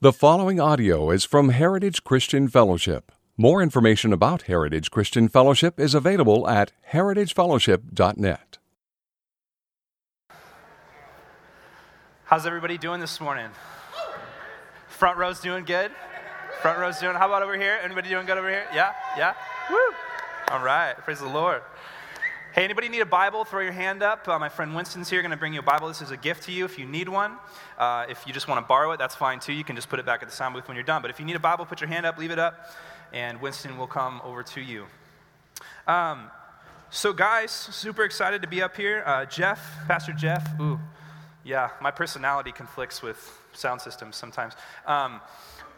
The following audio is from Heritage Christian Fellowship. More information about Heritage Christian Fellowship is available at heritagefellowship.net. How's everybody doing this morning? Front row's doing good? Front row's doing, how about over here? Anybody doing good over here? Yeah? Yeah? Woo! All right, praise the Lord. Hey, anybody need a Bible? Throw your hand up. Uh, my friend Winston's here, going to bring you a Bible. This is a gift to you if you need one. Uh, if you just want to borrow it, that's fine too. You can just put it back at the sound booth when you're done. But if you need a Bible, put your hand up, leave it up, and Winston will come over to you. Um, so, guys, super excited to be up here. Uh, Jeff, Pastor Jeff, ooh, yeah, my personality conflicts with sound systems sometimes. Um,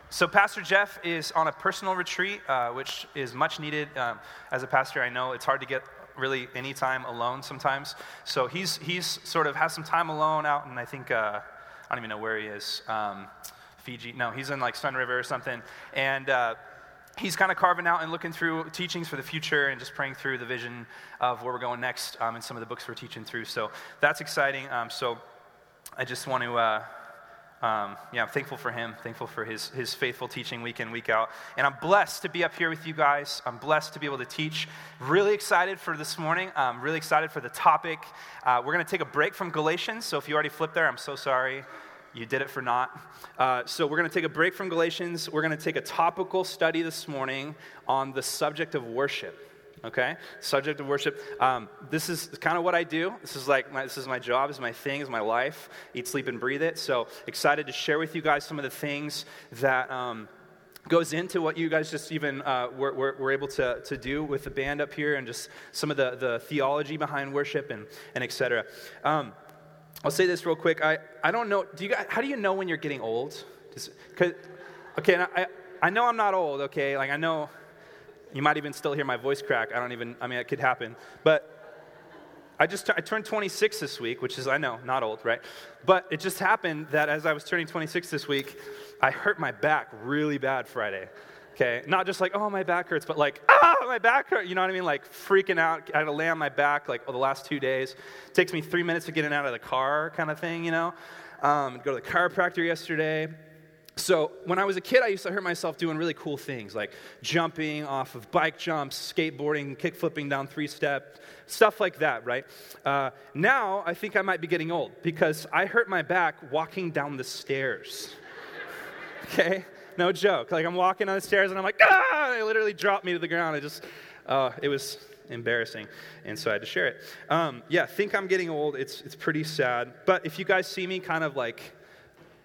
so, Pastor Jeff is on a personal retreat, uh, which is much needed. Um, as a pastor, I know it's hard to get really any time alone sometimes. So he's, he's sort of has some time alone out, and I think, uh, I don't even know where he is. Um, Fiji. No, he's in like Sun River or something. And uh, he's kind of carving out and looking through teachings for the future and just praying through the vision of where we're going next um, and some of the books we're teaching through. So that's exciting. Um, so I just want to. Uh, um, yeah, I'm thankful for him, thankful for his, his faithful teaching week in, week out. And I'm blessed to be up here with you guys. I'm blessed to be able to teach. Really excited for this morning. I'm really excited for the topic. Uh, we're going to take a break from Galatians. So if you already flipped there, I'm so sorry. You did it for not. Uh, so we're going to take a break from Galatians. We're going to take a topical study this morning on the subject of worship okay? Subject of worship. Um, this is kind of what i do. This is like my, this is my job this is my thing this is my life. Eat sleep and breathe it. So excited to share with you guys some of the things that um, goes into what you guys just even uh, were, were, were, able to, to do with the band up here and just some of the, the theology behind worship and, and um, i'll say this real quick. I, I don't know. Do you guys, how do you know when you're getting old? Just, okay I, I know i'm not old okay? Like i know you might even still hear my voice crack. I don't even, I mean, it could happen. But I just I turned 26 this week, which is, I know, not old, right? But it just happened that as I was turning 26 this week, I hurt my back really bad Friday. Okay, not just like, oh, my back hurts, but like, ah, my back hurt. You know what I mean? Like freaking out. I had to lay on my back like the last two days. It takes me three minutes to get in and out of the car, kind of thing, you know? Um, go to the chiropractor yesterday. So, when I was a kid, I used to hurt myself doing really cool things like jumping off of bike jumps, skateboarding, kick flipping down three steps, stuff like that, right? Uh, now, I think I might be getting old because I hurt my back walking down the stairs. okay? No joke. Like, I'm walking on the stairs and I'm like, ah! It literally dropped me to the ground. I just, uh, it was embarrassing. And so I had to share it. Um, yeah, think I'm getting old. It's, it's pretty sad. But if you guys see me kind of like,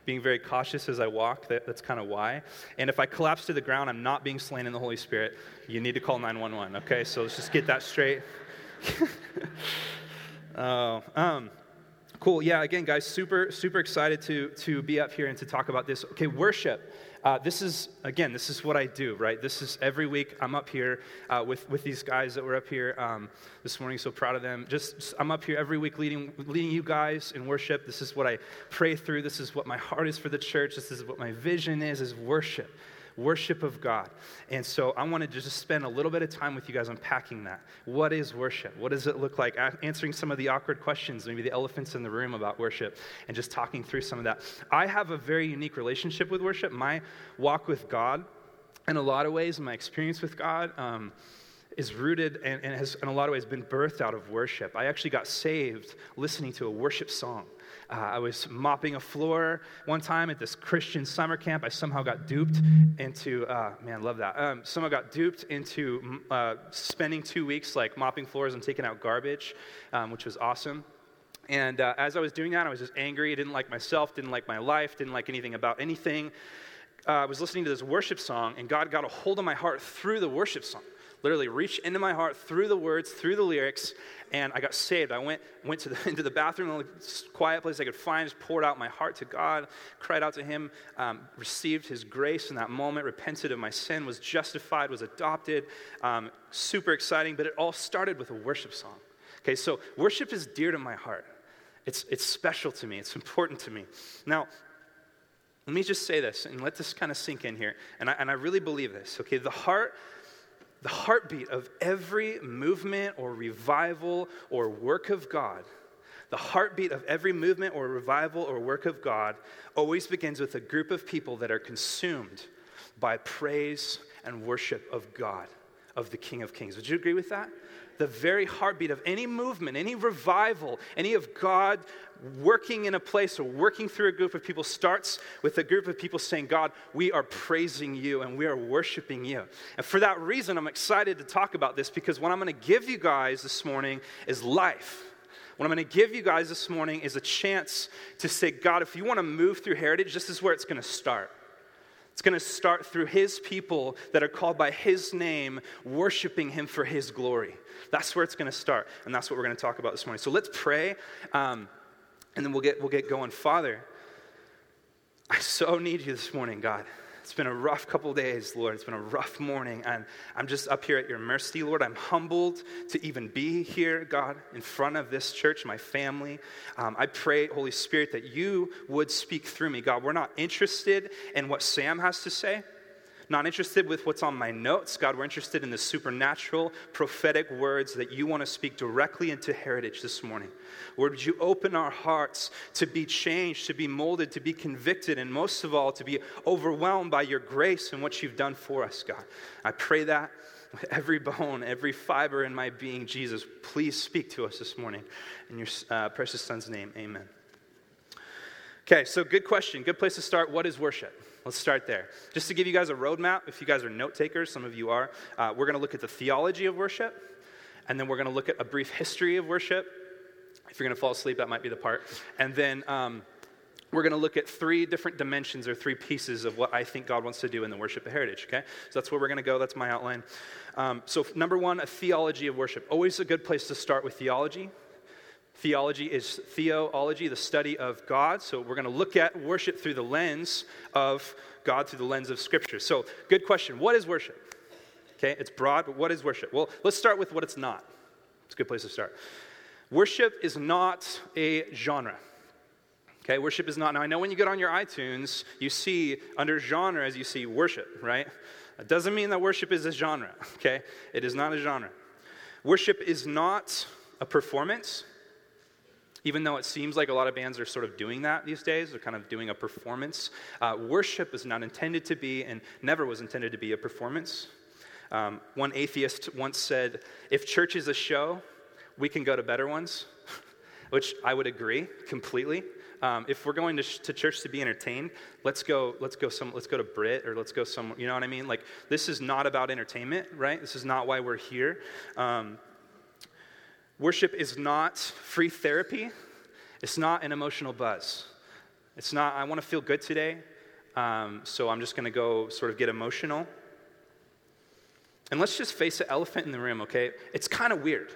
being very cautious as I walk. That, that's kind of why. And if I collapse to the ground, I'm not being slain in the Holy Spirit. You need to call 911, okay? So let's just get that straight. oh, um, cool. Yeah, again, guys, super, super excited to, to be up here and to talk about this. Okay, worship. Uh, this is, again, this is what I do, right? This is every week I'm up here uh, with, with these guys that were up here um, this morning. So proud of them. Just, I'm up here every week leading, leading you guys in worship. This is what I pray through. This is what my heart is for the church. This is what my vision is, is worship worship of God. And so I wanted to just spend a little bit of time with you guys unpacking that. What is worship? What does it look like? Answering some of the awkward questions, maybe the elephants in the room about worship, and just talking through some of that. I have a very unique relationship with worship. My walk with God, in a lot of ways, my experience with God, um, is rooted and, and, has, in a lot of ways, been birthed out of worship. I actually got saved listening to a worship song. Uh, I was mopping a floor one time at this Christian summer camp. I somehow got duped into, uh, man, love that. Um, somehow got duped into uh, spending two weeks like mopping floors and taking out garbage, um, which was awesome. And uh, as I was doing that, I was just angry. I didn't like myself, didn't like my life, didn't like anything about anything. Uh, I was listening to this worship song, and God got a hold of my heart through the worship song literally reached into my heart through the words, through the lyrics, and I got saved. I went, went to the, into the bathroom, the only quiet place I could find, just poured out my heart to God, cried out to Him, um, received His grace in that moment, repented of my sin, was justified, was adopted. Um, super exciting, but it all started with a worship song. Okay, so worship is dear to my heart. It's, it's special to me, it's important to me. Now, let me just say this and let this kind of sink in here. And I, and I really believe this. Okay, the heart the heartbeat of every movement or revival or work of God, the heartbeat of every movement or revival or work of God always begins with a group of people that are consumed by praise and worship of God, of the King of Kings. Would you agree with that? The very heartbeat of any movement, any revival, any of God working in a place or working through a group of people starts with a group of people saying, God, we are praising you and we are worshiping you. And for that reason, I'm excited to talk about this because what I'm going to give you guys this morning is life. What I'm going to give you guys this morning is a chance to say, God, if you want to move through heritage, this is where it's going to start. It's going to start through His people that are called by His name, worshiping Him for His glory. That's where it's going to start, and that's what we're going to talk about this morning. So let's pray, um, and then we'll get, we'll get going. Father, I so need you this morning, God. It's been a rough couple days, Lord. It's been a rough morning. And I'm just up here at your mercy, Lord. I'm humbled to even be here, God, in front of this church, my family. Um, I pray, Holy Spirit, that you would speak through me. God, we're not interested in what Sam has to say not interested with what's on my notes. God, we're interested in the supernatural, prophetic words that you want to speak directly into heritage this morning. Lord, would you open our hearts to be changed, to be molded, to be convicted, and most of all, to be overwhelmed by your grace and what you've done for us, God. I pray that with every bone, every fiber in my being, Jesus, please speak to us this morning. In your uh, precious Son's name, amen. Okay, so good question. Good place to start. What is worship? Let's start there. Just to give you guys a roadmap, if you guys are note takers, some of you are, uh, we're going to look at the theology of worship, and then we're going to look at a brief history of worship. If you're going to fall asleep, that might be the part. And then um, we're going to look at three different dimensions or three pieces of what I think God wants to do in the worship of heritage, okay? So that's where we're going to go. That's my outline. Um, so, number one, a theology of worship. Always a good place to start with theology. Theology is theology, the study of God. So we're going to look at worship through the lens of God, through the lens of Scripture. So, good question. What is worship? Okay, it's broad, but what is worship? Well, let's start with what it's not. It's a good place to start. Worship is not a genre. Okay, worship is not. Now, I know when you get on your iTunes, you see under genre as you see worship, right? That doesn't mean that worship is a genre, okay? It is not a genre. Worship is not a performance even though it seems like a lot of bands are sort of doing that these days, they're kind of doing a performance. Uh, worship is not intended to be and never was intended to be a performance. Um, one atheist once said, If church is a show, we can go to better ones, which I would agree completely. Um, if we're going to, sh- to, church to be entertained, let's go. Let's go some. Let's go to Brit or let's go some. You know what I mean? Like this is not about entertainment, right? This is not why we're here. Um, Worship is not free therapy, it's not an emotional buzz. It's not, I want to feel good today, um, so I'm just going to go sort of get emotional. And let's just face the elephant in the room, okay? It's kind of weird,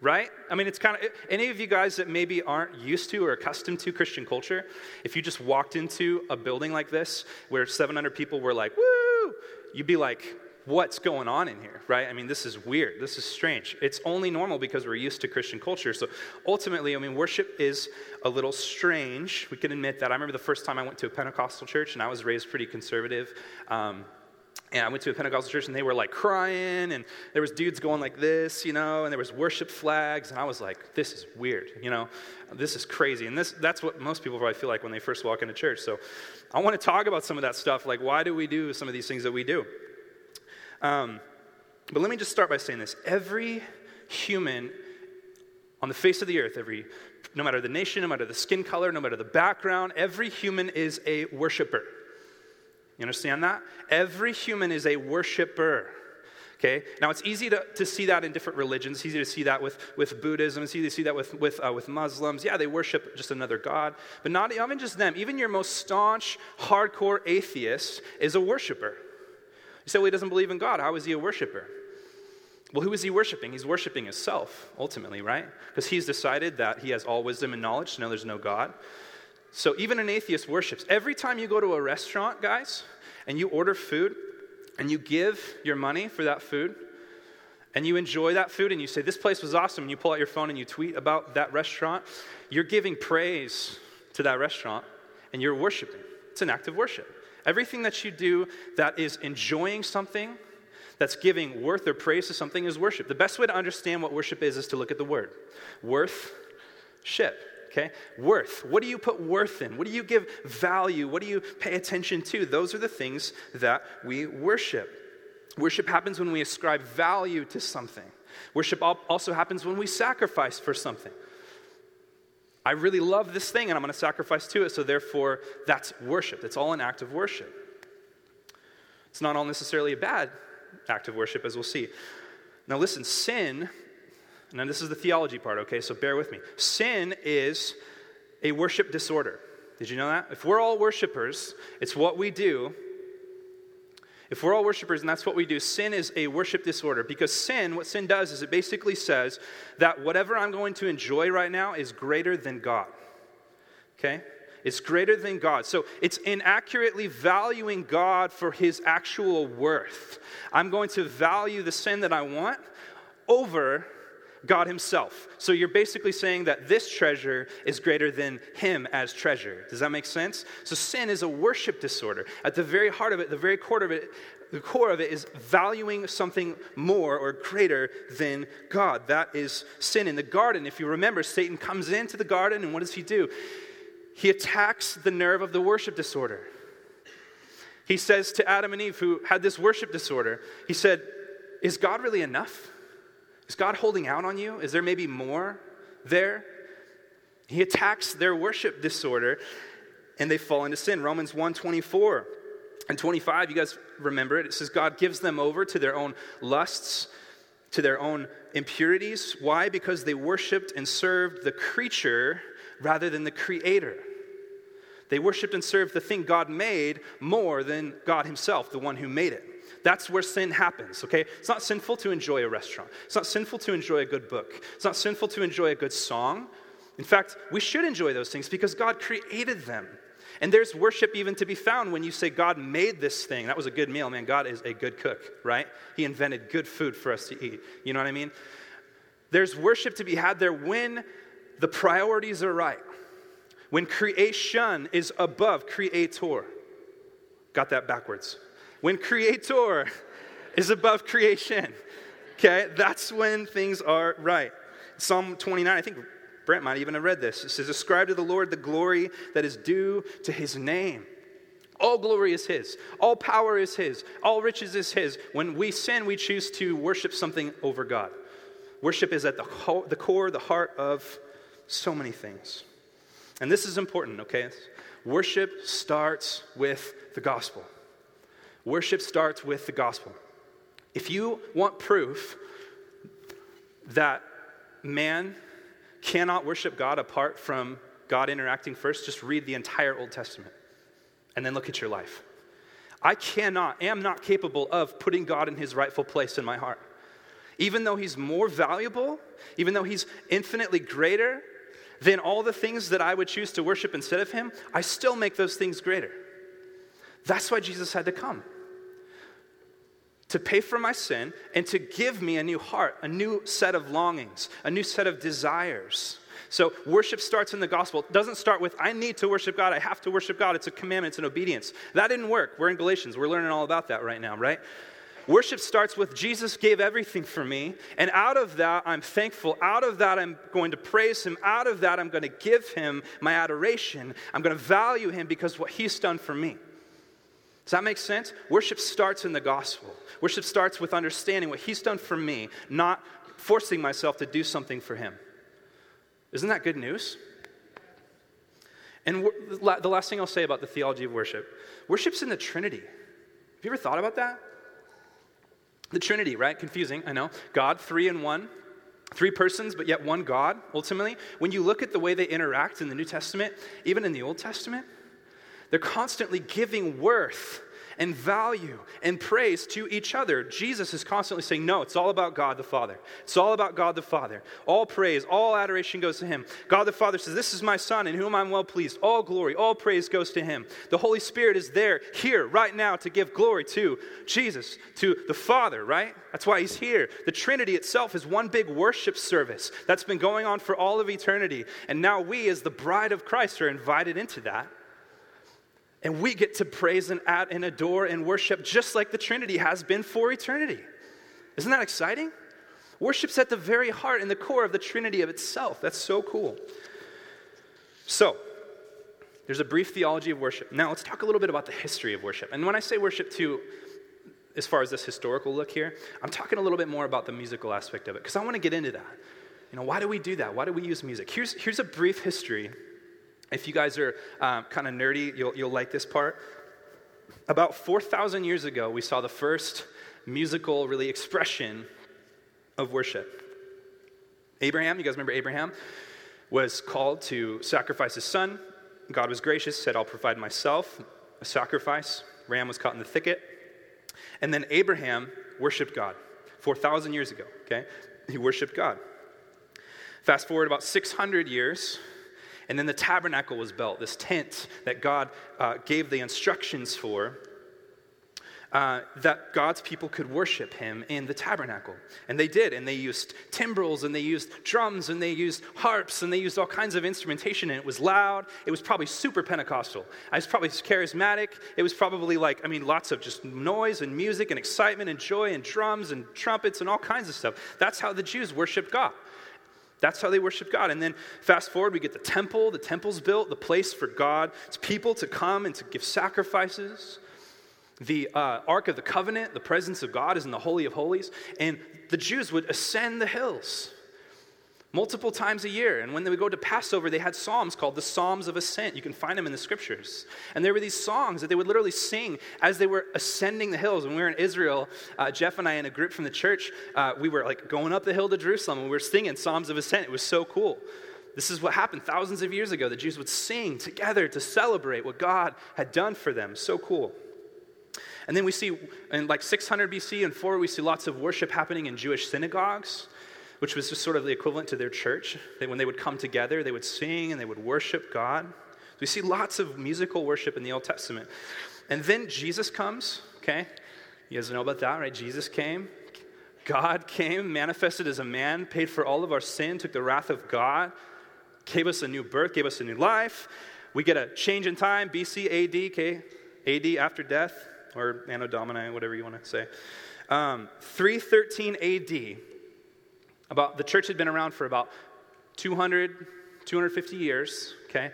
right? I mean, it's kind of, any of you guys that maybe aren't used to or accustomed to Christian culture, if you just walked into a building like this where 700 people were like, woo, you'd be like, what's going on in here, right? I mean, this is weird. This is strange. It's only normal because we're used to Christian culture. So ultimately, I mean, worship is a little strange. We can admit that. I remember the first time I went to a Pentecostal church, and I was raised pretty conservative. Um, and I went to a Pentecostal church and they were like crying, and there was dudes going like this, you know, and there was worship flags, and I was like, this is weird, you know, this is crazy. And this, that's what most people probably feel like when they first walk into church. So I want to talk about some of that stuff, like why do we do some of these things that we do? Um, but let me just start by saying this every human on the face of the earth, every, no matter the nation, no matter the skin color, no matter the background, every human is a worshiper. You understand that? Every human is a worshiper. Okay? Now, it's easy to, to see that in different religions. It's easy to see that with, with Buddhism. It's easy to see that with, with, uh, with Muslims. Yeah, they worship just another God. But not even just them. Even your most staunch, hardcore atheist is a worshiper. You say, well, he doesn't believe in God. How is he a worshiper? Well, who is he worshiping? He's worshiping himself, ultimately, right? Because he's decided that he has all wisdom and knowledge to know there's no God. So even an atheist worships. Every time you go to a restaurant, guys, and you order food, and you give your money for that food, and you enjoy that food, and you say, This place was awesome, and you pull out your phone and you tweet about that restaurant, you're giving praise to that restaurant, and you're worshiping. It's an act of worship. Everything that you do that is enjoying something, that's giving worth or praise to something, is worship. The best way to understand what worship is is to look at the word worth, ship. okay? Worth. What do you put worth in? What do you give value? What do you pay attention to? Those are the things that we worship. Worship happens when we ascribe value to something. Worship also happens when we sacrifice for something. I really love this thing and I'm going to sacrifice to it, so therefore that's worship. It's all an act of worship. It's not all necessarily a bad act of worship, as we'll see. Now, listen, sin, now this is the theology part, okay, so bear with me. Sin is a worship disorder. Did you know that? If we're all worshipers, it's what we do if we're all worshipers and that's what we do, sin is a worship disorder because sin, what sin does is it basically says that whatever I'm going to enjoy right now is greater than God. Okay? It's greater than God. So it's inaccurately valuing God for his actual worth. I'm going to value the sin that I want over God Himself. So you're basically saying that this treasure is greater than Him as treasure. Does that make sense? So sin is a worship disorder. At the very heart of it, the very core of it, the core of it is valuing something more or greater than God. That is sin. In the garden, if you remember, Satan comes into the garden and what does he do? He attacks the nerve of the worship disorder. He says to Adam and Eve, who had this worship disorder, he said, Is God really enough? Is God holding out on you? Is there maybe more there? He attacks their worship disorder and they fall into sin. Romans 1 24 and 25, you guys remember it. It says, God gives them over to their own lusts, to their own impurities. Why? Because they worshiped and served the creature rather than the creator. They worshiped and served the thing God made more than God Himself, the one who made it. That's where sin happens, okay? It's not sinful to enjoy a restaurant. It's not sinful to enjoy a good book. It's not sinful to enjoy a good song. In fact, we should enjoy those things because God created them. And there's worship even to be found when you say, God made this thing. That was a good meal, man. God is a good cook, right? He invented good food for us to eat. You know what I mean? There's worship to be had there when the priorities are right, when creation is above creator. Got that backwards when creator is above creation. Okay, that's when things are right. Psalm 29, I think Brent might even have read this. It says, Ascribe to the Lord the glory that is due to his name. All glory is his, all power is his, all riches is his. When we sin, we choose to worship something over God. Worship is at the, ho- the core, the heart of so many things. And this is important, okay? Worship starts with the gospel. Worship starts with the gospel. If you want proof that man cannot worship God apart from God interacting first, just read the entire Old Testament and then look at your life. I cannot, am not capable of putting God in his rightful place in my heart. Even though he's more valuable, even though he's infinitely greater than all the things that I would choose to worship instead of him, I still make those things greater. That's why Jesus had to come to pay for my sin and to give me a new heart, a new set of longings, a new set of desires. So, worship starts in the gospel. It doesn't start with, I need to worship God, I have to worship God. It's a commandment, it's an obedience. That didn't work. We're in Galatians, we're learning all about that right now, right? Worship starts with Jesus gave everything for me, and out of that, I'm thankful. Out of that, I'm going to praise Him. Out of that, I'm going to give Him my adoration. I'm going to value Him because what He's done for me. Does that make sense? Worship starts in the gospel. Worship starts with understanding what he's done for me, not forcing myself to do something for him. Isn't that good news? And the last thing I'll say about the theology of worship worship's in the Trinity. Have you ever thought about that? The Trinity, right? Confusing, I know. God, three in one, three persons, but yet one God, ultimately. When you look at the way they interact in the New Testament, even in the Old Testament, they're constantly giving worth and value and praise to each other. Jesus is constantly saying, No, it's all about God the Father. It's all about God the Father. All praise, all adoration goes to Him. God the Father says, This is my Son in whom I'm well pleased. All glory, all praise goes to Him. The Holy Spirit is there, here, right now, to give glory to Jesus, to the Father, right? That's why He's here. The Trinity itself is one big worship service that's been going on for all of eternity. And now we, as the bride of Christ, are invited into that. And we get to praise and add and adore and worship just like the Trinity has been for eternity. Isn't that exciting? Worship's at the very heart and the core of the Trinity of itself. That's so cool. So, there's a brief theology of worship. Now, let's talk a little bit about the history of worship. And when I say worship, too, as far as this historical look here, I'm talking a little bit more about the musical aspect of it because I want to get into that. You know, why do we do that? Why do we use music? Here's, here's a brief history. If you guys are um, kind of nerdy, you'll, you'll like this part. About 4,000 years ago, we saw the first musical, really, expression of worship. Abraham, you guys remember Abraham, was called to sacrifice his son. God was gracious, said, I'll provide myself a sacrifice. Ram was caught in the thicket. And then Abraham worshiped God 4,000 years ago, okay? He worshiped God. Fast forward about 600 years, and then the tabernacle was built, this tent that God uh, gave the instructions for uh, that God's people could worship him in the tabernacle. And they did. And they used timbrels and they used drums and they used harps and they used all kinds of instrumentation. And it was loud. It was probably super Pentecostal. It was probably charismatic. It was probably like, I mean, lots of just noise and music and excitement and joy and drums and trumpets and all kinds of stuff. That's how the Jews worshiped God. That's how they worship God. And then fast forward, we get the temple. The temple's built, the place for God, it's people to come and to give sacrifices. The uh, Ark of the Covenant, the presence of God, is in the Holy of Holies, and the Jews would ascend the hills multiple times a year. And when they would go to Passover, they had psalms called the Psalms of Ascent. You can find them in the scriptures. And there were these songs that they would literally sing as they were ascending the hills. When we were in Israel, uh, Jeff and I, and a group from the church, uh, we were like going up the hill to Jerusalem and we were singing Psalms of Ascent. It was so cool. This is what happened thousands of years ago. The Jews would sing together to celebrate what God had done for them. So cool. And then we see in like 600 BC and forward, we see lots of worship happening in Jewish synagogues, which was just sort of the equivalent to their church. That when they would come together, they would sing and they would worship God. So we see lots of musical worship in the Old Testament. And then Jesus comes, okay? You guys know about that, right? Jesus came. God came, manifested as a man, paid for all of our sin, took the wrath of God, gave us a new birth, gave us a new life. We get a change in time, BC, AD, okay? AD after death or Anno Domini, whatever you want to say. Um, 313 AD, about the church had been around for about 200, 250 years, okay?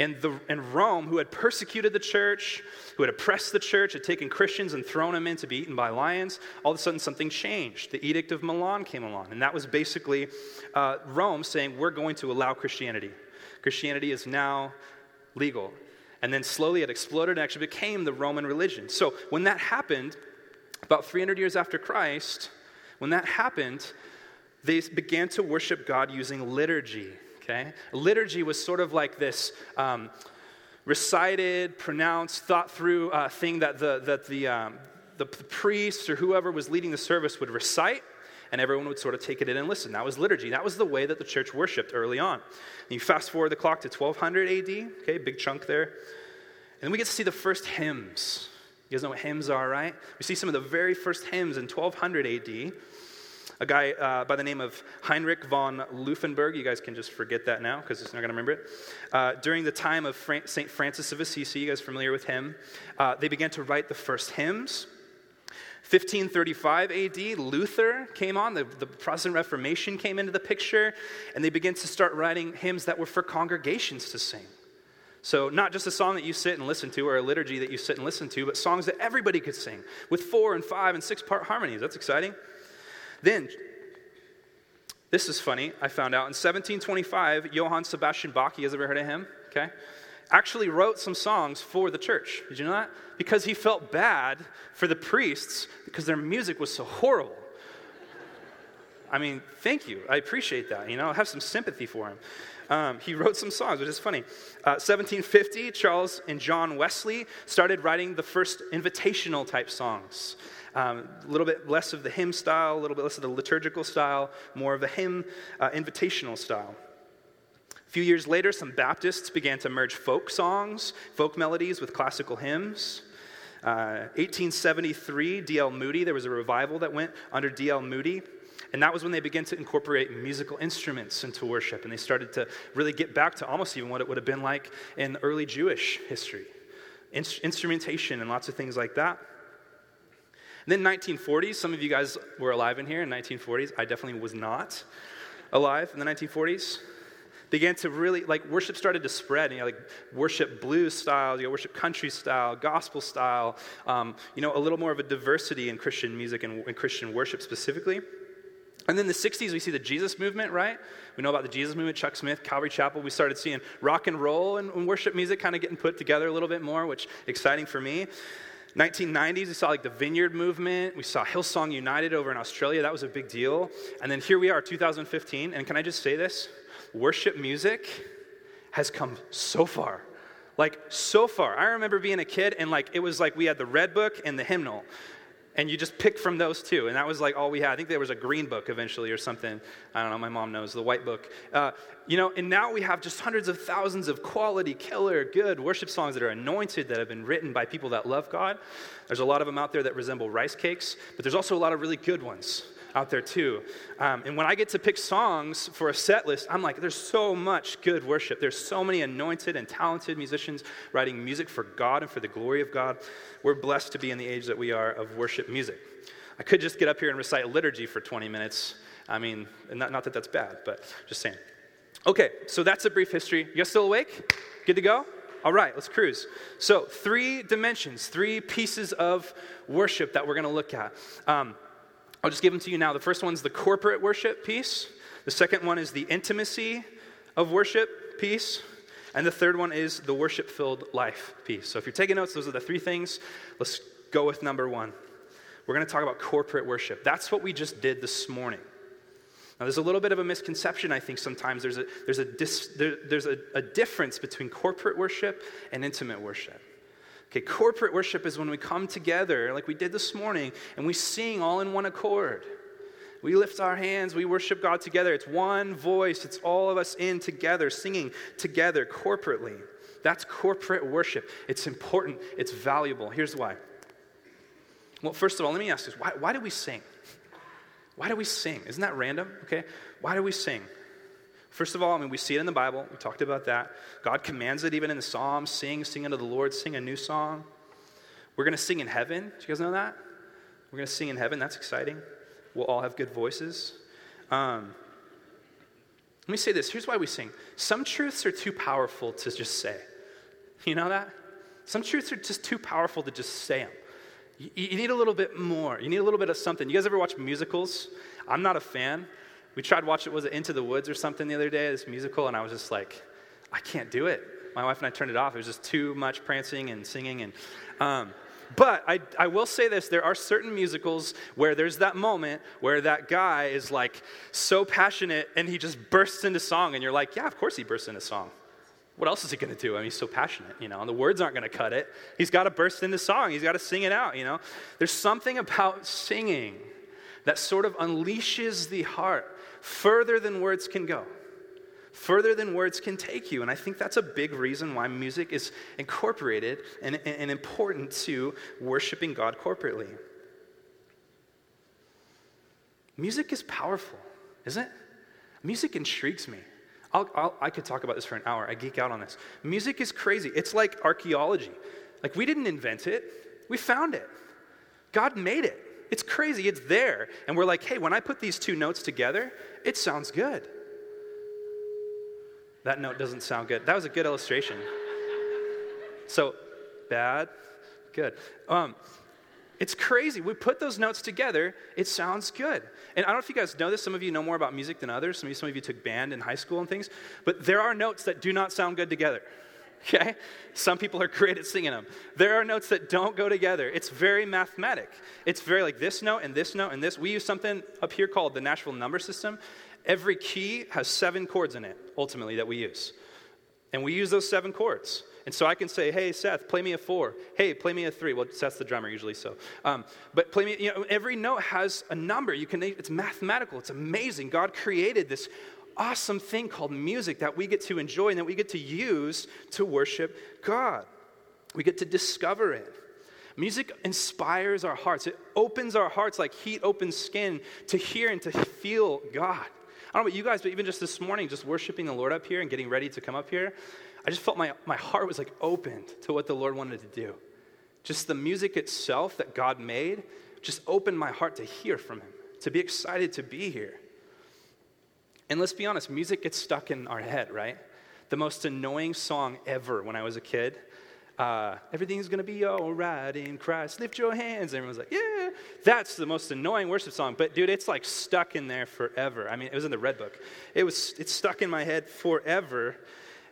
And, the, and Rome, who had persecuted the church, who had oppressed the church, had taken Christians and thrown them in to be eaten by lions, all of a sudden something changed. The Edict of Milan came along. And that was basically uh, Rome saying, we're going to allow Christianity. Christianity is now legal. And then slowly it exploded and actually became the Roman religion. So when that happened, about 300 years after Christ, when that happened, they began to worship God using liturgy. Okay? Liturgy was sort of like this um, recited, pronounced, thought through uh, thing that the, that the, um, the, priest or whoever was leading the service would recite and everyone would sort of take it in and listen. That was liturgy. That was the way that the church worshiped early on. And you fast forward the clock to 1200 AD, okay, big chunk there. And then we get to see the first hymns. You guys know what hymns are, right? We see some of the very first hymns in 1200 AD. A guy uh, by the name of Heinrich von Laufenberg, you guys can just forget that now because it's not going to remember it. Uh, during the time of St. Francis of Assisi, you guys familiar with him? Uh, they began to write the first hymns. 1535 AD, Luther came on, the, the, Protestant Reformation came into the picture, and they began to start writing hymns that were for congregations to sing. So, not just a song that you sit and listen to or a liturgy that you sit and listen to, but songs that everybody could sing with four and five and six part harmonies. That's exciting. Then, this is funny, I found out in 1725, Johann Sebastian Bach, you guys ever heard of him? Okay actually wrote some songs for the church. Did you know that? Because he felt bad for the priests because their music was so horrible. I mean, thank you. I appreciate that. You know, I have some sympathy for him. Um, he wrote some songs, which is funny. Uh, 1750, Charles and John Wesley started writing the first invitational type songs. Um, a little bit less of the hymn style, a little bit less of the liturgical style, more of the hymn uh, invitational style. A few years later, some Baptists began to merge folk songs, folk melodies with classical hymns. Uh, 1873, D.L. Moody, there was a revival that went under D.L. Moody. And that was when they began to incorporate musical instruments into worship. And they started to really get back to almost even what it would have been like in early Jewish history In- instrumentation and lots of things like that. Then 1940s, some of you guys were alive in here in 1940s. I definitely was not alive in the 1940s. began to really like worship started to spread you know like worship blues style you know worship country style gospel style um, you know a little more of a diversity in christian music and, and christian worship specifically and then the 60s, we see the Jesus movement, right? We know about the Jesus movement, Chuck Smith, Calvary Chapel. We started seeing rock and roll and worship music kind of getting put together a little bit more, which exciting for me. 1990s, we saw like the Vineyard movement. We saw Hillsong United over in Australia. That was a big deal. And then here we are, 2015. And can I just say this? Worship music has come so far. Like, so far. I remember being a kid and like it was like we had the red book and the hymnal and you just pick from those two. And that was like all we had. I think there was a green book eventually or something. I don't know, my mom knows, the white book. Uh, you know, and now we have just hundreds of thousands of quality, killer, good worship songs that are anointed, that have been written by people that love God. There's a lot of them out there that resemble rice cakes, but there's also a lot of really good ones out there too. Um, and when I get to pick songs for a set list, I'm like, there's so much good worship. There's so many anointed and talented musicians writing music for God and for the glory of God. We're blessed to be in the age that we are of worship music. I could just get up here and recite liturgy for 20 minutes. I mean, not, not that that's bad, but just saying. Okay, so that's a brief history. You guys still awake? Good to go? All right, let's cruise. So, three dimensions, three pieces of worship that we're going to look at. Um, I'll just give them to you now. The first one's the corporate worship piece, the second one is the intimacy of worship piece. And the third one is the worship filled life piece. So if you're taking notes, those are the three things. Let's go with number one. We're going to talk about corporate worship. That's what we just did this morning. Now, there's a little bit of a misconception, I think, sometimes. There's a, there's a, dis, there, there's a, a difference between corporate worship and intimate worship. Okay, corporate worship is when we come together, like we did this morning, and we sing all in one accord. We lift our hands, we worship God together. It's one voice, it's all of us in together, singing together corporately. That's corporate worship. It's important, it's valuable. Here's why. Well, first of all, let me ask this why, why do we sing? Why do we sing? Isn't that random? Okay, why do we sing? First of all, I mean, we see it in the Bible. We talked about that. God commands it even in the Psalms sing, sing unto the Lord, sing a new song. We're going to sing in heaven. Do you guys know that? We're going to sing in heaven. That's exciting. We'll all have good voices. Um, let me say this here's why we sing. Some truths are too powerful to just say. You know that? Some truths are just too powerful to just say them. You, you need a little bit more. You need a little bit of something. You guys ever watch musicals? I'm not a fan. We tried watching, was it Into the Woods or something the other day, this musical, and I was just like, I can't do it. My wife and I turned it off. It was just too much prancing and singing. And, um, but I, I will say this there are certain musicals where there's that moment where that guy is like so passionate and he just bursts into song, and you're like, yeah, of course he bursts into song. What else is he going to do? I mean, he's so passionate, you know, and the words aren't going to cut it. He's got to burst into song, he's got to sing it out, you know. There's something about singing that sort of unleashes the heart further than words can go, further than words can take you. And I think that's a big reason why music is incorporated and, and important to worshiping God corporately. Music is powerful, isn't it? Music intrigues me. I'll, I'll, i could talk about this for an hour. I geek out on this. Music is crazy. It's like archaeology. Like, we didn't invent it, we found it. God made it. It's crazy. It's there. And we're like, hey, when I put these two notes together, it sounds good. That note doesn't sound good. That was a good illustration. So, bad, good. Um, it's crazy. We put those notes together, it sounds good. And I don't know if you guys know this, some of you know more about music than others. Some of you, some of you took band in high school and things, but there are notes that do not sound good together. Okay? Some people are great at singing them. There are notes that don't go together. It's very mathematic. It's very like this note and this note and this. We use something up here called the Nashville number system. Every key has seven chords in it, ultimately, that we use. And we use those seven chords. And so I can say, hey, Seth, play me a four. Hey, play me a three. Well, Seth's the drummer usually, so. Um, but play me, you know, every note has a number. You can, it's mathematical. It's amazing. God created this awesome thing called music that we get to enjoy and that we get to use to worship God. We get to discover it. Music inspires our hearts. It opens our hearts like heat opens skin to hear and to feel God. I don't know about you guys, but even just this morning, just worshiping the Lord up here and getting ready to come up here, I just felt my, my heart was like opened to what the Lord wanted to do. Just the music itself that God made just opened my heart to hear from Him, to be excited to be here. And let's be honest, music gets stuck in our head, right? The most annoying song ever when I was a kid. Uh, everything's gonna be all right in Christ. Lift your hands. Everyone's like, yeah. That's the most annoying worship song. But dude, it's like stuck in there forever. I mean, it was in the Red Book. It was. It's stuck in my head forever.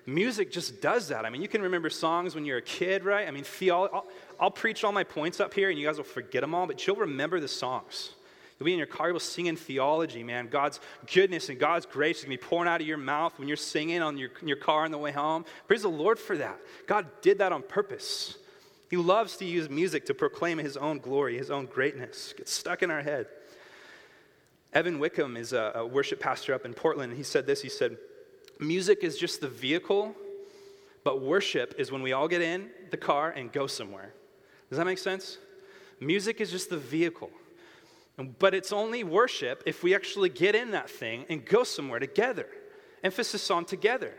Music just does that. I mean, you can remember songs when you're a kid, right? I mean, theology. I'll, I'll preach all my points up here, and you guys will forget them all, but you'll remember the songs. You'll be in your car, you'll sing in theology, man. God's goodness and God's grace is going to be pouring out of your mouth when you're singing on your, your car on the way home. Praise the Lord for that. God did that on purpose. He loves to use music to proclaim his own glory, his own greatness. Gets stuck in our head. Evan Wickham is a, a worship pastor up in Portland, and he said this. He said, Music is just the vehicle, but worship is when we all get in the car and go somewhere. Does that make sense? Music is just the vehicle. But it's only worship if we actually get in that thing and go somewhere together. Emphasis on together.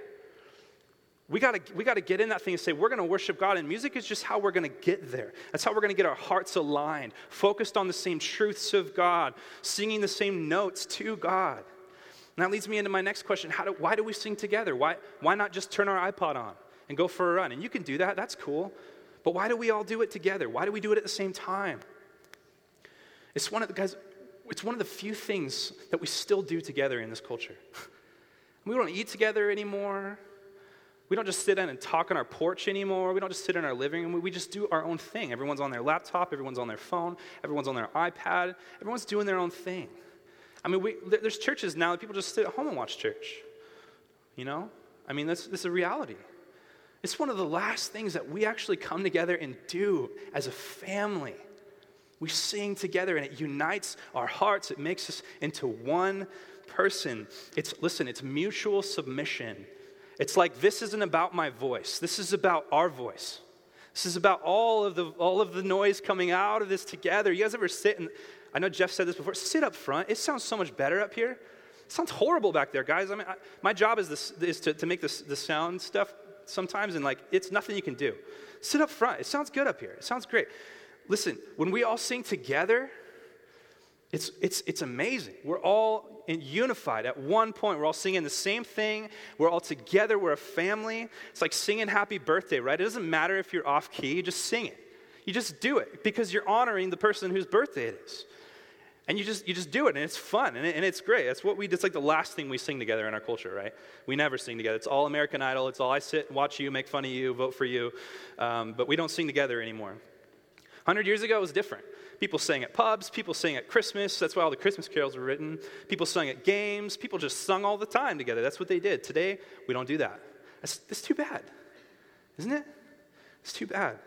We gotta, we gotta get in that thing and say, we're gonna worship God, and music is just how we're gonna get there. That's how we're gonna get our hearts aligned, focused on the same truths of God, singing the same notes to God. And that leads me into my next question How do, why do we sing together? Why, why not just turn our iPod on and go for a run? And you can do that, that's cool. But why do we all do it together? Why do we do it at the same time? It's one of the guys, it's one of the few things that we still do together in this culture. we don't eat together anymore. We don't just sit down and talk on our porch anymore. We don't just sit in our living room. We just do our own thing. Everyone's on their laptop, everyone's on their phone, everyone's on their iPad, everyone's doing their own thing. I mean, we, there's churches now that people just sit at home and watch church. You know? I mean, that's, that's a reality. It's one of the last things that we actually come together and do as a family. We sing together and it unites our hearts. It makes us into one person. It's, listen, it's mutual submission. It's like this isn't about my voice, this is about our voice. This is about all of the, all of the noise coming out of this together. You guys ever sit and, I know Jeff said this before, sit up front. It sounds so much better up here. It sounds horrible back there, guys. I mean, I, my job is, this, is to, to make this, the sound stuff sometimes, and like, it's nothing you can do. Sit up front. It sounds good up here. It sounds great. Listen, when we all sing together, it's, it's, it's amazing. We're all unified at one point. We're all singing the same thing. We're all together. We're a family. It's like singing happy birthday, right? It doesn't matter if you're off key, you just sing it. You just do it because you're honoring the person whose birthday it is. And you just, you just do it, and it's fun, and, it, and it's great. That's what we, it's like the last thing we sing together in our culture, right? We never sing together. It's all American Idol. It's all I sit watch you, make fun of you, vote for you. Um, but we don't sing together anymore. 100 years ago, it was different. People sang at pubs, people sang at Christmas. That's why all the Christmas carols were written. People sang at games. People just sung all the time together. That's what they did. Today, we don't do that. That's, that's too bad, isn't it? It's too bad.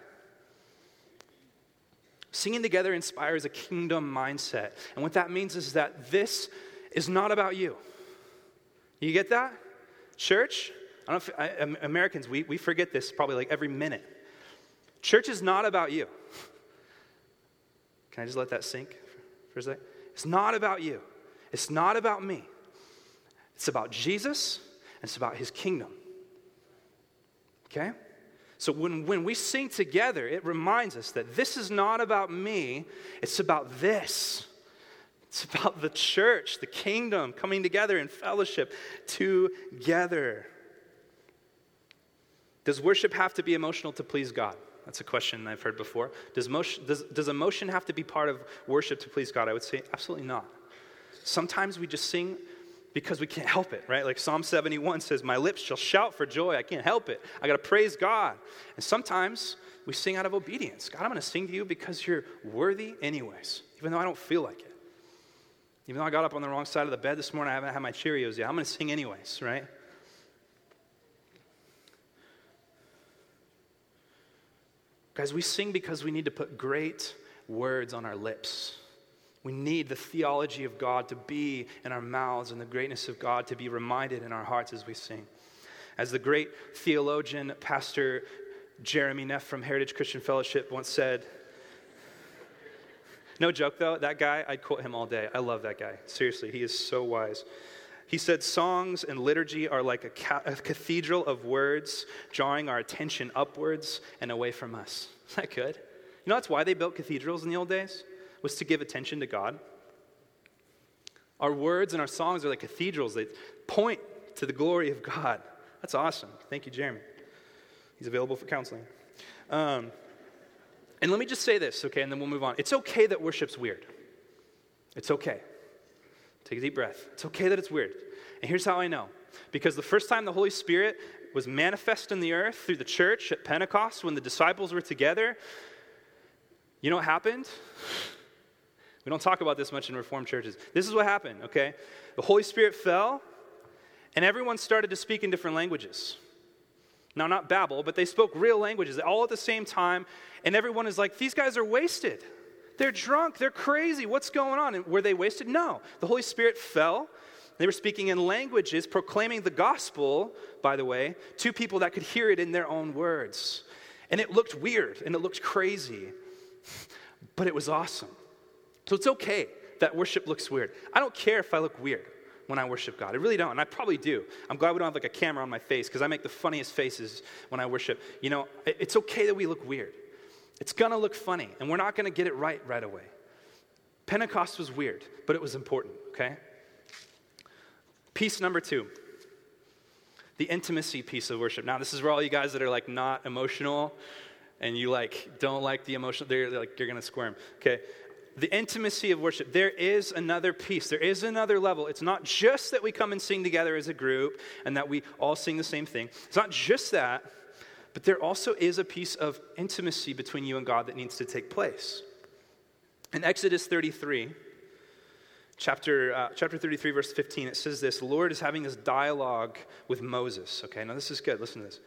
Singing together inspires a kingdom mindset. And what that means is that this is not about you. You get that? Church, I don't know if, I, Americans, we, we forget this probably like every minute. Church is not about you. Can I just let that sink for a second? It's not about you. It's not about me. It's about Jesus, and it's about his kingdom. Okay? So when, when we sing together, it reminds us that this is not about me, it's about this. It's about the church, the kingdom coming together in fellowship together. Does worship have to be emotional to please God? That's a question I've heard before. Does, motion, does, does emotion have to be part of worship to please God? I would say absolutely not. Sometimes we just sing because we can't help it, right? Like Psalm 71 says, My lips shall shout for joy. I can't help it. I got to praise God. And sometimes we sing out of obedience. God, I'm going to sing to you because you're worthy, anyways, even though I don't feel like it. Even though I got up on the wrong side of the bed this morning, I haven't had my Cheerios yet. I'm going to sing anyways, right? Guys, we sing because we need to put great words on our lips. We need the theology of God to be in our mouths and the greatness of God to be reminded in our hearts as we sing. As the great theologian, Pastor Jeremy Neff from Heritage Christian Fellowship once said, no joke though, that guy, I'd quote him all day. I love that guy. Seriously, he is so wise. He said, Songs and liturgy are like a, ca- a, cathedral of words, drawing our attention upwards and away from us. Is that good? You know, that's why they built cathedrals in the old days, was to give attention to God. Our words and our songs are like cathedrals, they point to the glory of God. That's awesome. Thank you, Jeremy. He's available for counseling. Um, and let me just say this, okay, and then we'll move on. It's okay that worship's weird. It's okay. Take a deep breath. It's okay that it's weird. And here's how I know. Because the first time the Holy Spirit was manifest in the earth through the church at Pentecost when the disciples were together, you know what happened? We don't talk about this much in Reformed churches. This is what happened, okay? The Holy Spirit fell, and everyone started to speak in different languages. Now, not Babel, but they spoke real languages all at the same time, and everyone is like, these guys are wasted. They're drunk. They're crazy. What's going on? Were they wasted? No. The Holy Spirit fell. They were speaking in languages, proclaiming the gospel, by the way, to people that could hear it in their own words. And it looked weird and it looked crazy, but it was awesome. So it's okay that worship looks weird. I don't care if I look weird when I worship God. I really don't, and I probably do. I'm glad we don't have like a camera on my face because I make the funniest faces when I worship. You know, it's okay that we look weird. It's gonna look funny, and we're not gonna get it right right away. Pentecost was weird, but it was important, okay? Piece number two the intimacy piece of worship. Now, this is where all you guys that are like not emotional and you like don't like the emotional, they're like, you're gonna squirm, okay? the intimacy of worship, there is another piece. There is another level. It's not just that we come and sing together as a group and that we all sing the same thing. It's not just that, but there also is a piece of intimacy between you and God that needs to take place. In Exodus 33, chapter, uh, chapter 33, verse 15, it says this The Lord is having this dialogue with Moses. Okay, now this is good. Listen to this.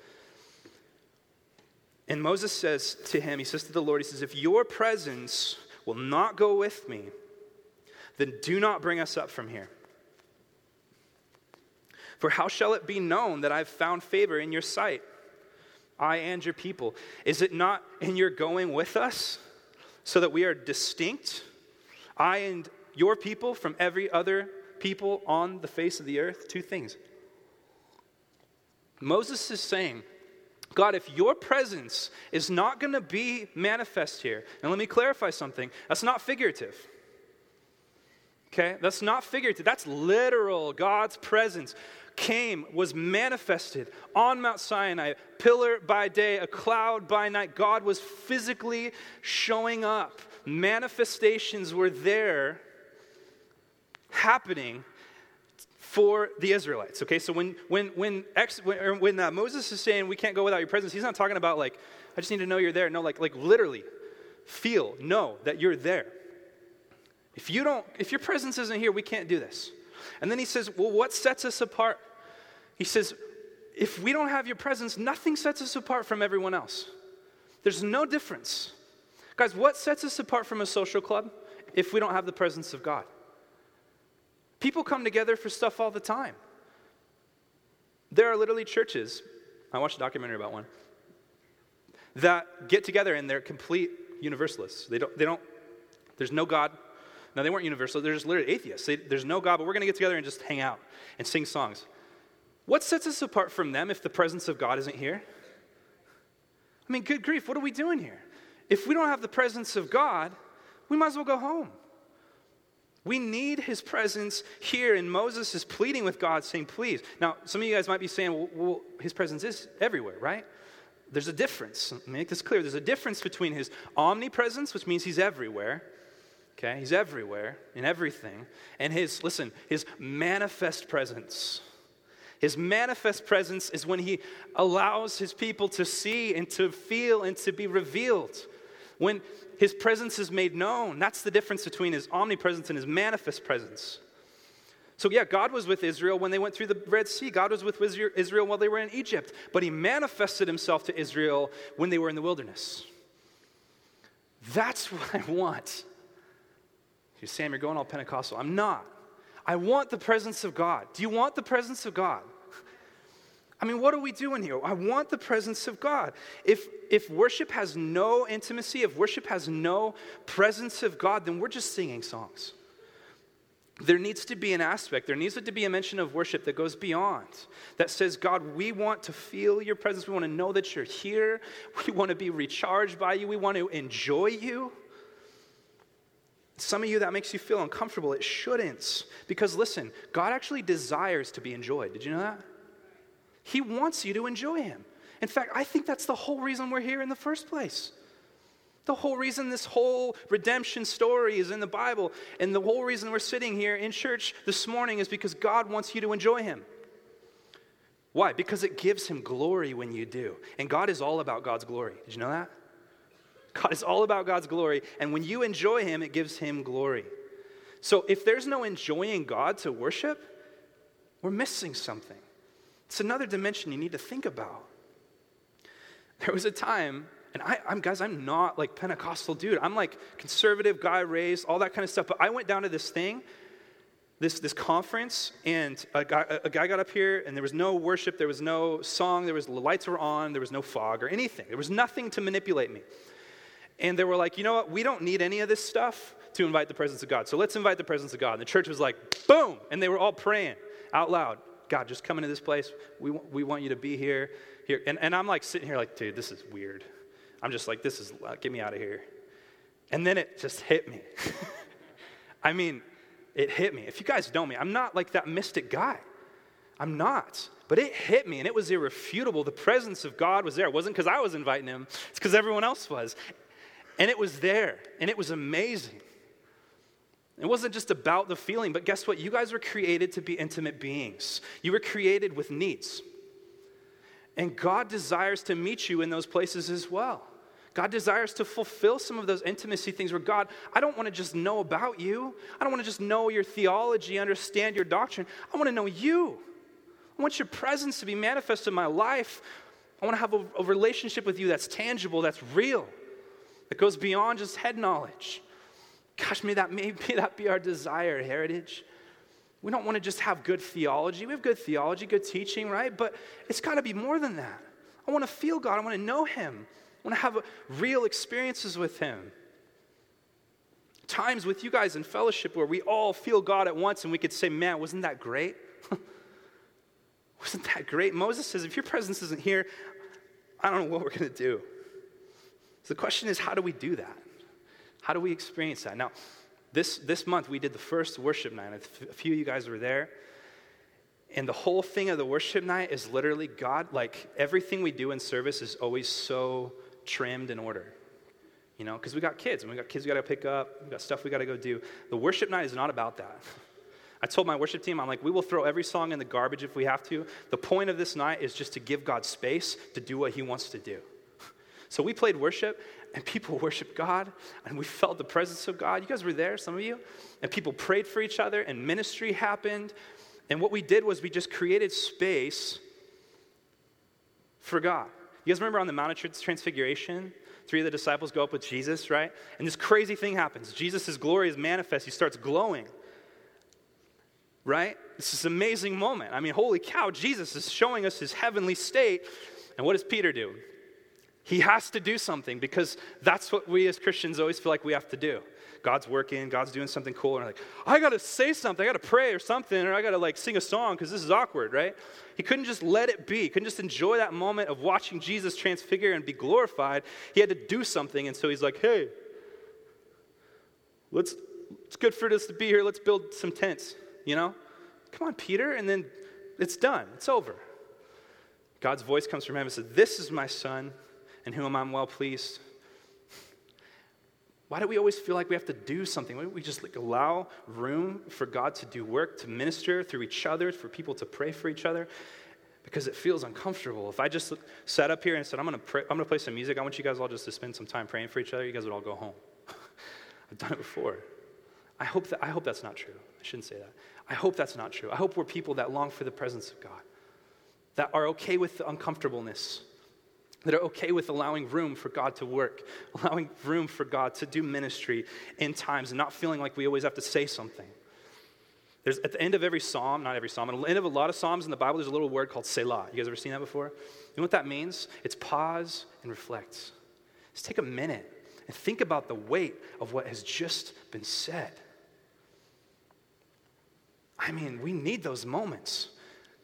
And Moses says to him, He says to the Lord, He says, If your presence will not go with me, then do not bring us up from here. For how shall it be known that I've found favor in your sight, I and your people? Is it not in your going with us, so that we are distinct, I and your people, from every other people on the face of the earth? Two things. Moses is saying, God, if your presence is not going to be manifest here, and let me clarify something, that's not figurative. Okay? That's not figurative. That's literal. God's presence came, was manifested on Mount Sinai, pillar by day, a cloud by night. God was physically showing up. Manifestations were there happening for the Israelites. Okay, so when when when, ex, when, when uh, Moses is saying we can't go without your presence, he's not talking about like I just need to know you're there. No, like like literally, feel, know that you're there. If you don't, if your presence isn't here, we can't do this. And then he says, well, what sets us apart? He says, if we don't have your presence, nothing sets us apart from everyone else. There's no difference. Guys, what sets us apart from a social club if we don't have the presence of God? People come together for stuff all the time. There are literally churches, I watched a documentary about one, that get together and they're complete universalists. They don't, they don't there's no God. No, they weren't universal. They're just literally atheists. They, there's no God, but we're going to get together and just hang out and sing songs. What sets us apart from them if the presence of God isn't here? I mean, good grief, what are we doing here? If we don't have the presence of God, we might as well go home. We need his presence here, and Moses is pleading with God, saying, Please. Now, some of you guys might be saying, Well, well his presence is everywhere, right? There's a difference. Make this clear. There's a difference between his omnipresence, which means he's everywhere, okay? He's everywhere in everything, and his, listen, his manifest presence. His manifest presence is when he allows his people to see and to feel and to be revealed. When his presence is made known. That's the difference between his omnipresence and his manifest presence. So, yeah, God was with Israel when they went through the Red Sea. God was with Israel while they were in Egypt. But he manifested himself to Israel when they were in the wilderness. That's what I want. You Sam, you're going all Pentecostal. I'm not. I want the presence of God. Do you want the presence of God? I mean, what are we doing here? I want the presence of God. If, if worship has no intimacy, if worship has no presence of God, then we're just singing songs. There needs to be an aspect, there needs to be a mention of worship that goes beyond, that says, God, we want to feel your presence. We want to know that you're here. We want to be recharged by you. We want to enjoy you. Some of you, that makes you feel uncomfortable. It shouldn't. Because listen, God actually desires to be enjoyed. Did you know that? He wants you to enjoy Him. In fact, I think that's the whole reason we're here in the first place. The whole reason this whole redemption story is in the Bible, and the whole reason we're sitting here in church this morning is because God wants you to enjoy Him. Why? Because it gives Him glory when you do. And God is all about God's glory. Did you know that? God is all about God's glory, and when you enjoy Him, it gives Him glory. So if there's no enjoying God to worship, we're missing something. It's another dimension you need to think about. There was a time and I, am guys, I'm not like Pentecostal dude. I'm like conservative guy raised, all that kind of stuff. But I went down to this thing, this, this conference, and a guy, a guy got up here, and there was no worship, there was no song, there was the lights were on, there was no fog or anything. There was nothing to manipulate me. And they were like, you know what? We don't need any of this stuff to invite the presence of God. So let's invite the presence of God. And the church was like, boom, and they were all praying out loud. God, just come into this place. We, we want you to be here. here. And, and I'm like sitting here like, dude, this is weird. I'm just like, this is, uh, get me out of here. And then it just hit me. I mean, it hit me. If you guys know me, I'm not like that mystic guy. I'm not. But it hit me and it was irrefutable. The presence of God was there. It wasn't because I was inviting him, it's because everyone else was. And it was there and it was amazing. It wasn't just about the feeling, but guess what? You guys were created to be intimate beings. You were created with needs. And God desires to meet you in those places as well. God desires to fulfill some of those intimacy things where God, I don't want to just know about you. I don't want to just know your theology, understand your doctrine. I want to know you. I want your presence to be manifest in my life. I want to have a, a relationship with you that's tangible, that's real, that goes beyond just head knowledge. Gosh, may that, may, may that be our desire, heritage. We don't want to just have good theology. We have good theology, good teaching, right? But it's got to be more than that. I want to feel God. I want to know Him. I want to have real experiences with Him. Times with you guys in fellowship where we all feel God at once and we could say, man, wasn't that great? wasn't that great? Moses says, if your presence isn't here, I don't know what we're going to do. So the question is, how do we do that? How do we experience that? Now, this, this month we did the first worship night. A few of you guys were there. And the whole thing of the worship night is literally God, like everything we do in service is always so trimmed in order. You know, because we got kids and we got kids we got to pick up, we got stuff we got to go do. The worship night is not about that. I told my worship team, I'm like, we will throw every song in the garbage if we have to. The point of this night is just to give God space to do what He wants to do. So we played worship, and people worshiped God, and we felt the presence of God. You guys were there, some of you, and people prayed for each other, and ministry happened. And what we did was we just created space for God. You guys remember on the Mount of Transfiguration? Three of the disciples go up with Jesus, right? And this crazy thing happens. Jesus' glory is manifest. He starts glowing, right? This is an amazing moment. I mean, holy cow, Jesus is showing us his heavenly state. And what does Peter do? He has to do something because that's what we as Christians always feel like we have to do. God's working, God's doing something cool, and like, I gotta say something, I gotta pray or something, or I gotta like sing a song because this is awkward, right? He couldn't just let it be. He couldn't just enjoy that moment of watching Jesus transfigure and be glorified. He had to do something, and so he's like, hey, let's it's good for us to be here. Let's build some tents, you know? Come on, Peter, and then it's done. It's over. God's voice comes from heaven and says, This is my son in whom am I'm well pleased. Why do we always feel like we have to do something? Why don't we just like allow room for God to do work, to minister through each other, for people to pray for each other? Because it feels uncomfortable. If I just sat up here and said, I'm gonna, pray, I'm gonna play some music, I want you guys all just to spend some time praying for each other, you guys would all go home. I've done it before. I hope, that, I hope that's not true. I shouldn't say that. I hope that's not true. I hope we're people that long for the presence of God, that are okay with the uncomfortableness, that are okay with allowing room for God to work, allowing room for God to do ministry in times and not feeling like we always have to say something. There's at the end of every psalm, not every psalm, at the end of a lot of psalms in the Bible, there's a little word called Selah. You guys ever seen that before? You know what that means? It's pause and reflect. Just take a minute and think about the weight of what has just been said. I mean, we need those moments.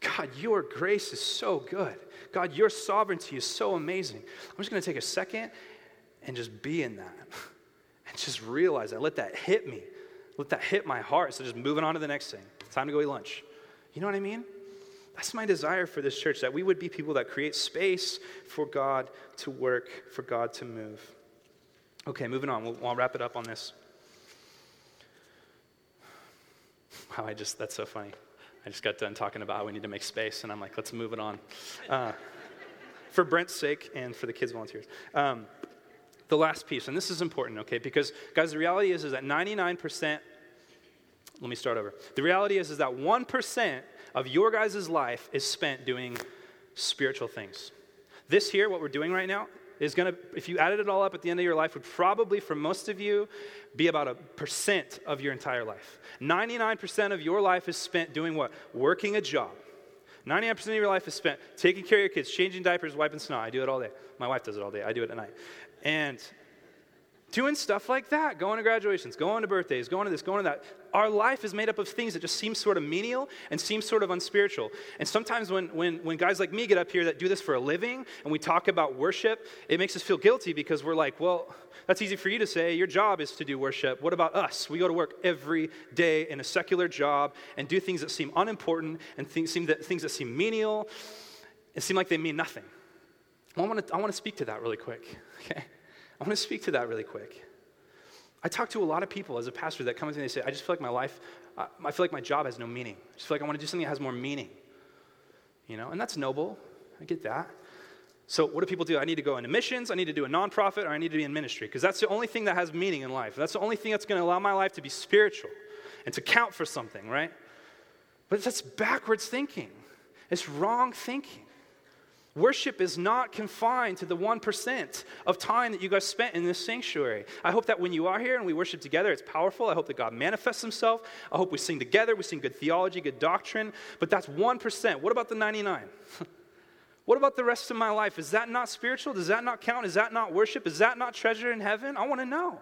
God, your grace is so good. God, your sovereignty is so amazing. I'm just going to take a second and just be in that and just realize that. Let that hit me. Let that hit my heart. So just moving on to the next thing. Time to go eat lunch. You know what I mean? That's my desire for this church, that we would be people that create space for God to work, for God to move. Okay, moving on. We'll, I'll wrap it up on this. Wow, I just, that's so funny. I just got done talking about how we need to make space, and I'm like, let's move it on. Uh, for Brent's sake and for the kids' volunteers. Um, the last piece, and this is important, okay? Because, guys, the reality is, is that 99%, let me start over. The reality is, is that 1% of your guys' life is spent doing spiritual things. This here, what we're doing right now, is going to, if you added it all up at the end of your life, would probably, for most of you, be about a percent of your entire life. 99% of your life is spent doing what? Working a job. 99% of your life is spent taking care of your kids, changing diapers, wiping snow. I do it all day. My wife does it all day. I do it at night. And doing stuff like that, going to graduations, going to birthdays, going to this, going to that. Our life is made up of things that just seem sort of menial and seem sort of unspiritual. And sometimes when, when, when guys like me get up here that do this for a living and we talk about worship, it makes us feel guilty because we're like, well, that's easy for you to say. Your job is to do worship. What about us? We go to work every day in a secular job and do things that seem unimportant and things, seem that, things that seem menial and seem like they mean nothing. I want to I want to speak to that really quick, okay? I want to speak to that really quick. I talk to a lot of people as a pastor that come to me and they say, I just feel like my life, I feel like my job has no meaning. I just feel like I want to do something that has more meaning. You know, and that's noble. I get that. So, what do people do? I need to go into missions, I need to do a nonprofit, or I need to be in ministry, because that's the only thing that has meaning in life. That's the only thing that's going to allow my life to be spiritual and to count for something, right? But that's backwards thinking, it's wrong thinking. Worship is not confined to the 1% of time that you guys spent in this sanctuary. I hope that when you are here and we worship together, it's powerful. I hope that God manifests himself. I hope we sing together, we sing good theology, good doctrine. But that's 1%. What about the 99? what about the rest of my life? Is that not spiritual? Does that not count? Is that not worship? Is that not treasure in heaven? I want to know.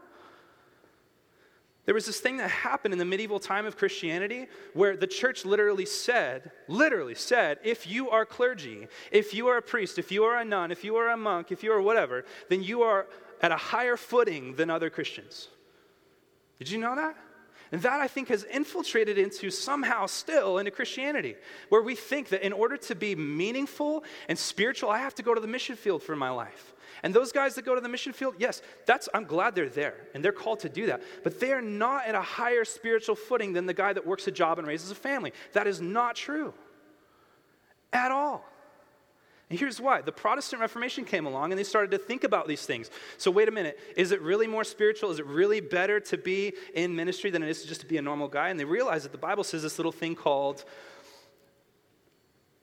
There was this thing that happened in the medieval time of Christianity where the church literally said, literally said, if you are clergy, if you are a priest, if you are a nun, if you are a monk, if you are whatever, then you are at a higher footing than other Christians. Did you know that? And that I think has infiltrated into somehow still into Christianity, where we think that in order to be meaningful and spiritual, I have to go to the mission field for my life. And those guys that go to the mission field, yes, that's I'm glad they're there and they're called to do that. But they are not at a higher spiritual footing than the guy that works a job and raises a family. That is not true. At all. And here's why. The Protestant Reformation came along and they started to think about these things. So, wait a minute. Is it really more spiritual? Is it really better to be in ministry than it is just to be a normal guy? And they realized that the Bible says this little thing called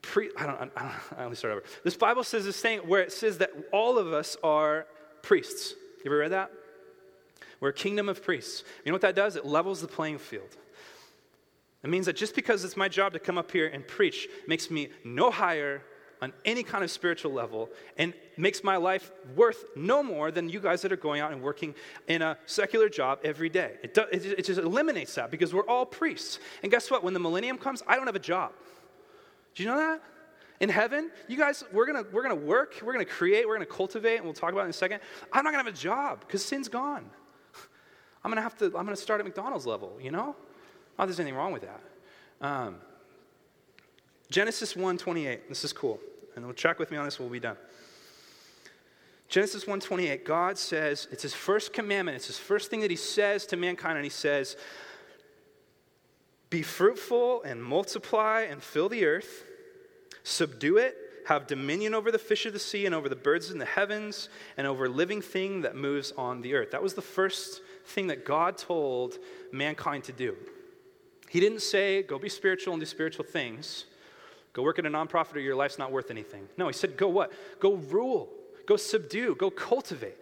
pre, I don't, I don't, I only start over. This Bible says this thing where it says that all of us are priests. You ever read that? We're a kingdom of priests. You know what that does? It levels the playing field. It means that just because it's my job to come up here and preach makes me no higher on any kind of spiritual level and makes my life worth no more than you guys that are going out and working in a secular job every day. It, do, it, it just eliminates that because we're all priests. And guess what? When the millennium comes, I don't have a job. Do you know that? In heaven, you guys, we're gonna, we're gonna work, we're gonna create, we're gonna cultivate, and we'll talk about it in a second. I'm not gonna have a job because sin's gone. I'm gonna have to, I'm gonna start at McDonald's level, you know? Not there's anything wrong with that. Um, Genesis 1:28. This is cool. And we'll check with me on this, we'll be done. Genesis 1:28, God says, it's his first commandment, it's his first thing that he says to mankind, and he says, be fruitful and multiply and fill the earth, subdue it, have dominion over the fish of the sea and over the birds in the heavens and over living thing that moves on the earth. That was the first thing that God told mankind to do. He didn't say, go be spiritual and do spiritual things. Go work at a nonprofit or your life's not worth anything. No, he said, go what? Go rule, go subdue, go cultivate.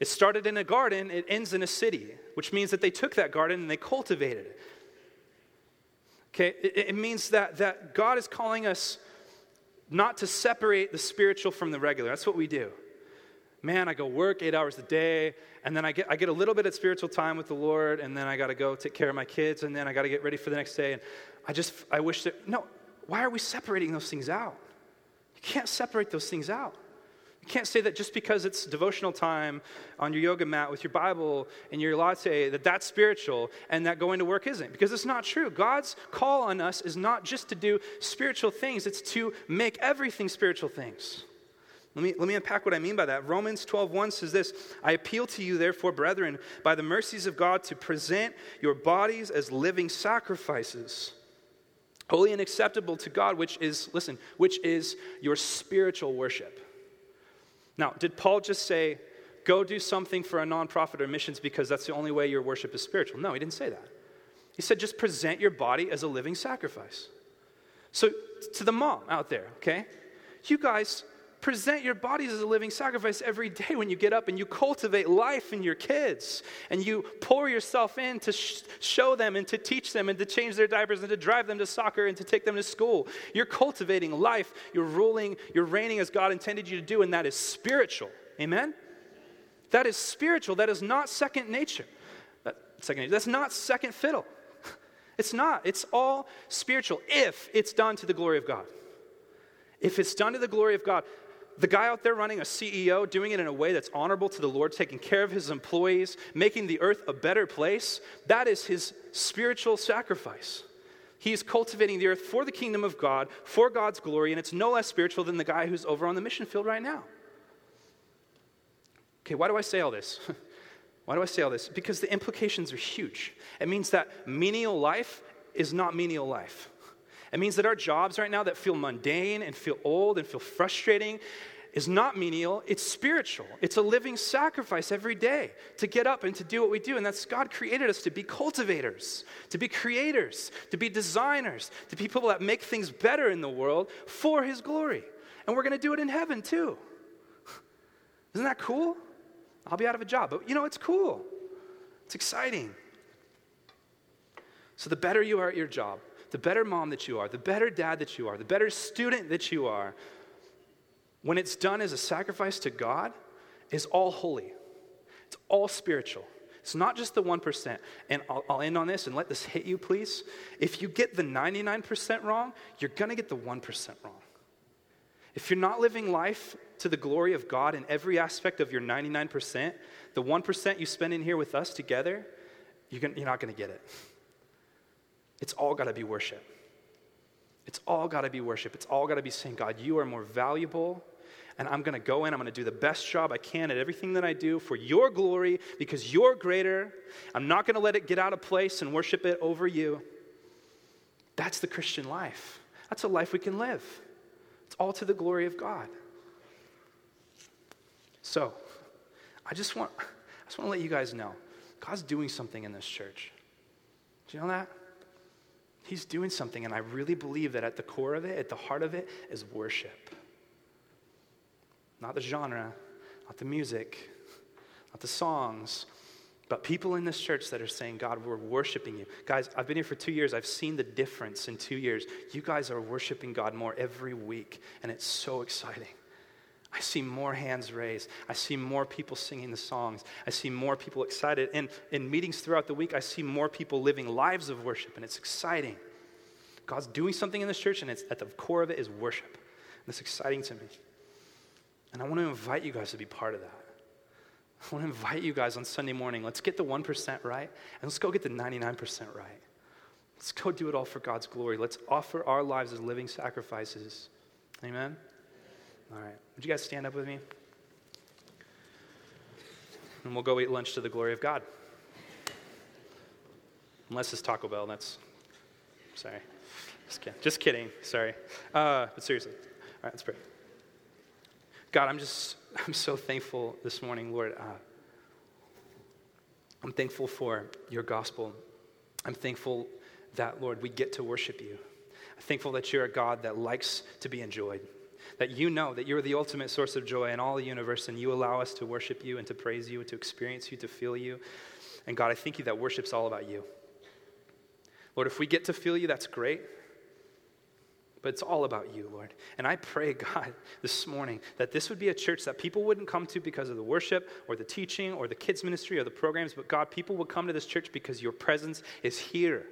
It started in a garden, it ends in a city, which means that they took that garden and they cultivated it. Okay, it, it means that, that God is calling us not to separate the spiritual from the regular. That's what we do. Man, I go work eight hours a day, and then I get, I get a little bit of spiritual time with the Lord, and then I got to go take care of my kids, and then I got to get ready for the next day. And I just, I wish that, no, why are we separating those things out? You can't separate those things out. You can't say that just because it's devotional time on your yoga mat with your Bible and your latte, that that's spiritual and that going to work isn't, because it's not true. God's call on us is not just to do spiritual things, it's to make everything spiritual things. Let me, let me unpack what I mean by that. Romans 12:1 says this, I appeal to you, therefore, brethren, by the mercies of God, to present your bodies as living sacrifices, holy and acceptable to God, which is, listen, which is your spiritual worship. Now, did Paul just say, go do something for a nonprofit or missions because that's the only way your worship is spiritual? No, he didn't say that. He said, just present your body as a living sacrifice. So, to the mom out there, okay, you guys present your bodies as a living sacrifice every day when you get up and you cultivate life in your kids and you pour yourself in to sh- show them and to teach them and to change their diapers and to drive them to soccer and to take them to school. You're cultivating life, you're ruling, you're reigning as God intended you to do, and that is spiritual. Amen? That is spiritual. That is not second nature. That, second nature. That's not second fiddle. It's not. It's all spiritual if it's done to the glory of God. If it's done to the glory of God, the guy out there running a CEO, doing it in a way that's honorable to the Lord, taking care of his employees, making the earth a better place, that is his spiritual sacrifice. He is cultivating the earth for the kingdom of God, for God's glory, and it's no less spiritual than the guy who's over on the mission field right now. Okay, why do I say all this? why do I say all this? Because the implications are huge. It means that menial life is not menial life. It means that our jobs right now that feel mundane and feel old and feel frustrating is not menial, it's spiritual. It's a living sacrifice every day to get up and to do what we do. And that's God created us to be cultivators, to be creators, to be designers, to be people that make things better in the world for His glory. And we're going to do it in heaven too. Isn't that cool? I'll be out of a job, but you know, it's cool. It's exciting. So, the better you are at your job, the better mom that you are, the better dad that you are, the better student that you are, when it's done as a sacrifice to God, is all holy. It's all spiritual. It's not just the 1%. And I'll, I'll, end on this and let this hit you, please. If you get the 99% wrong, you're going to get the 1% wrong. If you're not living life to the glory of God in every aspect of your 99%, the 1% you spend in here with us together, you're, gonna, you're not going to get it. It's all got to be worship. It's all got to be worship. It's all got to be saying, God, you are more valuable. And I'm going to go in, I'm going to do the best job I can at everything that I do for your glory because you're greater. I'm not going to let it get out of place and worship it over you. That's the Christian life. That's a life we can live. It's all to the glory of God. So, I just want, I just want to let you guys know God's doing something in this church. Do you know that? He's doing something, and I really believe that at the core of it, at the heart of it, is worship. Not the genre, not the music, not the songs, but people in this church that are saying, God, we're worshiping you. Guys, I've been here for two years. I've seen the difference in two years. You guys are worshiping God more every week, and it's so exciting. I see more hands raised. I see more people singing the songs. I see more people excited. And in meetings throughout the week, I see more people living lives of worship, and it's exciting. God's doing something in this church, and it's at the core of it is worship. And it's exciting to me. And I want to invite you guys to be part of that. I want to invite you guys on Sunday morning. Let's get the 1% right, and let's go get the 99% right. Let's go do it all for God's glory. Let's offer our lives as living sacrifices. Amen? All right. Would you guys stand up with me? And we'll go eat lunch to the glory of God. Unless it's Taco Bell, that's. Sorry. Just kidding. Just kidding. Sorry. Uh, but seriously. All right, let's pray. God, I'm just, I'm so thankful this morning, Lord. Uh, I'm thankful for your gospel. I'm thankful that, Lord, we get to worship you. I'm thankful that you're a God that likes to be enjoyed that you know that you're the ultimate source of joy in all the universe, and you allow us to worship you and to praise you and to experience you, to feel you. And God, I thank you that worship's all about you. Lord, if we get to feel you, that's great. But it's all about you, Lord. And I pray, God, this morning that this would be a church that people wouldn't come to because of the worship or the teaching or the kids' ministry or the programs, but God, people would come to this church because your presence is here.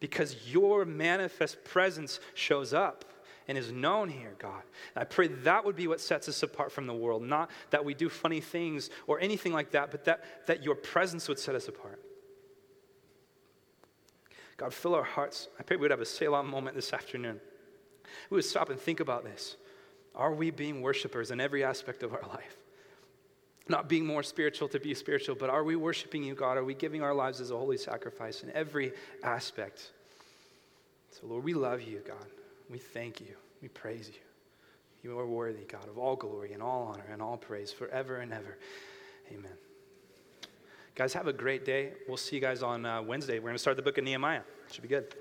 Because your manifest presence shows up and is known here, God. And I pray that would be what sets us apart from the world, not that we do funny things or anything like that, but that, that your presence would set us apart. God, fill our hearts. I pray we would have a Selah moment this afternoon. We would stop and think about this. Are we being worshipers in every aspect of our life? Not being more spiritual to be spiritual, but are we worshiping you, God? Are we giving our lives as a holy sacrifice in every aspect? So, Lord, we love you, God. We thank you. We praise you. You are worthy, God, of all glory and all honor and all praise forever and ever. Amen. Guys, have a great day. We'll see you guys on uh, Wednesday. We're going to start the book of Nehemiah. Should be good.